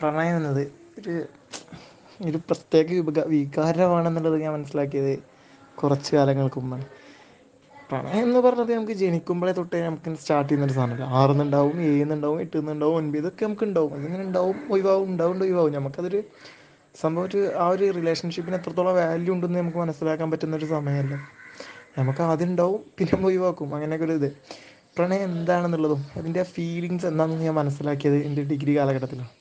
പ്രണയം എന്നത് ഒരു ഒരു പ്രത്യേക വിക വികാരമാണെന്നുള്ളത് ഞാൻ മനസ്സിലാക്കിയത് കുറച്ച് കാലങ്ങൾക്ക് മുമ്പാണ്. പ്രണയം എന്ന് പറഞ്ഞത് നമുക്ക് ജനിക്കുമ്പോഴേ തൊട്ടേ നമുക്ക് സ്റ്റാർട്ട് ചെയ്യുന്ന ഒരു സാധനമല്ല. ആറുന്നുണ്ടാവും ഏഴുന്നുണ്ടാവും എട്ടുന്നുണ്ടാവും ഒൻപത് ഇതൊക്കെ നമുക്ക് ഉണ്ടാവും. അതിങ്ങനെ ഉണ്ടാവും ഒഴിവാവും ഉണ്ടാവും ഒഴിവാവും. നമുക്കതൊരു സംഭവം ഒരു ആ ഒരു റിലേഷൻഷിപ്പിന് എത്രത്തോളം വാല്യൂ ഉണ്ടെന്ന് നമുക്ക് മനസ്സിലാക്കാൻ പറ്റുന്ന ഒരു സമയമല്ല. നമുക്ക് ആദ്യം ഉണ്ടാവും പിന്നെ ഒഴിവാക്കും. അങ്ങനെയൊക്കെ ഒരു ഇത്. പ്രണയം എന്താണെന്നുള്ളതും അതിന്റെ ഫീലിങ്സ് എന്താണെന്ന് ഞാൻ മനസ്സിലാക്കിയത് എന്റെ ഡിഗ്രി കാലഘട്ടത്തിലാണ്.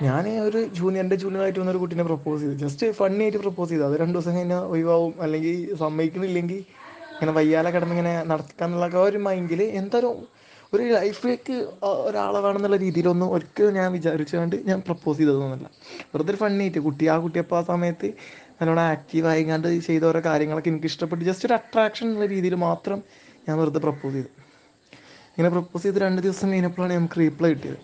ഞാൻ ഒരു ജൂനിയർ എന്റെ ജൂനിയറായിട്ട് വന്ന ഒരു കുട്ടീനെ പ്രപ്പോസ് ചെയ്തു. ജസ്റ്റ് ഫണ്ണി ആയിട്ട് പ്രപ്പോസ് ചെയ്തു. അത് രണ്ട് ദിവസം കഴിഞ്ഞാൽ ഒഴിവാവും. അല്ലെങ്കിൽ സമ്മതിക്കണില്ലെങ്കിൽ ഇങ്ങനെ വയ്യാലെ കിടന്നിങ്ങനെ നടക്കാന്നുള്ള ഒരു മൈൻഡിൽ എന്തായാലും ഒരു ലൈഫിലേക്ക് ഒരാളെ വേണമെന്നുള്ള രീതിയിലൊന്നും ഒരിക്കലും ഞാൻ വിചാരിച്ചുകൊണ്ട് ഞാൻ പ്രപ്പോസ് ചെയ്തതൊന്നുമല്ല. വെറുതെ ഒരു ഫണ്ണി ആയിട്ട് കുട്ടി ആ കുട്ടി അപ്പോൾ ആ സമയത്ത് നല്ലോണം ആക്റ്റീവ് ചെയ്ത ഓരോ കാര്യങ്ങളൊക്കെ എനിക്ക് ഇഷ്ടപ്പെട്ട്. ജസ്റ്റ് ഒരു അട്രാക്ഷൻ എന്നുള്ള രീതിയിൽ മാത്രം ഞാൻ വെറുതെ പ്രപ്പോസ് ചെയ്തു. ഇങ്ങനെ പ്രപ്പോസ് ചെയ്ത് രണ്ട് ദിവസം കഴിഞ്ഞപ്പോഴാണ് നമുക്ക് റീപ്ലൈ കിട്ടിയത്.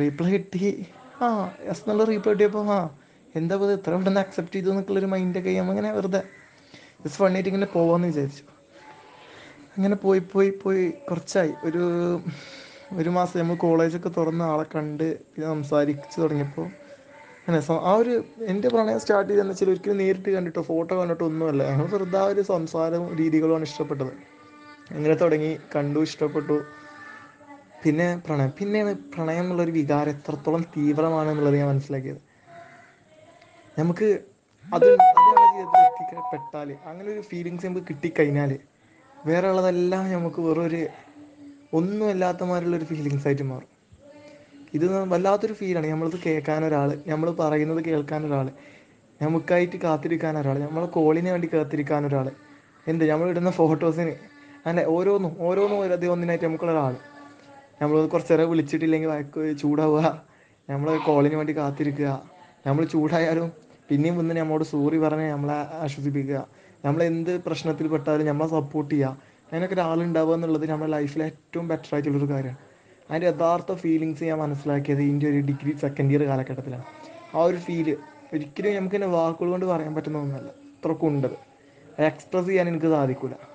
റീപ്ലൈ കിട്ടി ആ എസ് എന്നുള്ള റീപ്ലൈ കിട്ടിയപ്പോൾ ആ എന്താ ഇത് ഇത്ര പെട്ടെന്ന് അക്സെപ്റ്റ് ചെയ്തു എന്നൊക്കെയുള്ളൊരു മൈൻഡൊക്കെ ചെയ്യാം അങ്ങനെ വെറുതെ ജസ്റ്റ് ഫണ്ണായിട്ട് ഇങ്ങനെ പോവാമെന്ന് വിചാരിച്ചു. അങ്ങനെ പോയി പോയി പോയി കുറച്ചായി. ഒരു ഒരു മാസം നമ്മൾ കോളേജൊക്കെ തുറന്ന് ആളെ കണ്ട് പിന്നെ സംസാരിച്ച് തുടങ്ങിയപ്പോൾ അങ്ങനെ ആ ഒരു എന്റെ പ്രണയം സ്റ്റാർട്ട് ചെയ്തതെന്ന് വെച്ചാൽ ഒരിക്കലും നേരിട്ട് കണ്ടിട്ടോ ഫോട്ടോ കണ്ടിട്ടോ ഒന്നുമല്ല. ഞങ്ങൾ വെറുതെ ആ ഒരു സംസാരവും രീതികളുമാണ് ഇഷ്ടപ്പെട്ടത്. അങ്ങനെ തുടങ്ങി കണ്ടു ഇഷ്ടപ്പെട്ടു. പിന്നെ പ്രണയം. പിന്നെയാണ് പ്രണയം എന്നുള്ളൊരു വികാരം എത്രത്തോളം തീവ്രമാണ് എന്നുള്ളത് ഞാൻ മനസ്സിലാക്കിയത്. നമുക്ക് അത് നമ്മുടെ അങ്ങനെ ഒരു ഫീലിങ്സ് നമുക്ക് കിട്ടിക്കഴിഞ്ഞാൽ വേറെ ഉള്ളതെല്ലാം നമുക്ക് വെറൊരു ഒന്നുമില്ലാത്ത മാതിരിയുള്ള ഒരു ഫീലിങ്സ് ആയിട്ട് മാറും. ഇത് വല്ലാത്തൊരു ഫീലാണ് നമ്മളിത് കേൾക്കാൻ ഒരാൾ നമ്മൾ പറയുന്നത് കേൾക്കാൻ ഒരാൾ നമുക്കായിട്ട് കാത്തിരിക്കാൻ ഒരാൾ നമ്മളെ കോളിനെ വേണ്ടി കാത്തിരിക്കാൻ ഒരാൾ എന്ത്? നമ്മൾ ഇടുന്ന ഫോട്ടോസിന് അല്ലെ? ഓരോന്നും ഓരോന്നും ഓരോ ഒന്നിനായിട്ട് നമുക്കുള്ള ഒരാൾ നമ്മൾ കുറച്ച് നേരം വിളിച്ചിട്ടില്ലെങ്കിൽ വഴക്ക് ചൂടാവുക. നമ്മൾ കോളിന് വേണ്ടി കാത്തിരിക്കുക. നമ്മൾ ചൂടായാലും പിന്നെയും വന്ന് നമ്മളോട് സോറി പറഞ്ഞ് നമ്മളെ ആശ്വസിപ്പിക്കുക. നമ്മൾ എന്ത് പ്രശ്നത്തിൽ പെട്ടാലും നമ്മളെ സപ്പോർട്ട് ചെയ്യുക. അതിനൊക്കെ ഒരാളുണ്ടാവുക എന്നുള്ളത് നമ്മുടെ ലൈഫിലെ ഏറ്റവും ബെറ്റർ ആയിട്ടുള്ളൊരു കാര്യമാണ് അതിന്റെ യഥാർത്ഥ ഫീലിങ്സ് ഞാൻ മനസ്സിലാക്കിയത് ഇതിന്റെ ഒരു ഡിഗ്രി സെക്കൻഡ് ഇയർ കാലഘട്ടത്തിലാണ്. ആ ഒരു ഫീൽ ഒരിക്കലും നമുക്ക് തന്നെ വാക്കുകൾ കൊണ്ട് പറയാൻ പറ്റുന്ന ഒന്നല്ല. അത്രക്കും ഉണ്ടത്. എക്സ്പ്രസ് ചെയ്യാൻ എനിക്ക് സാധിക്കില്ല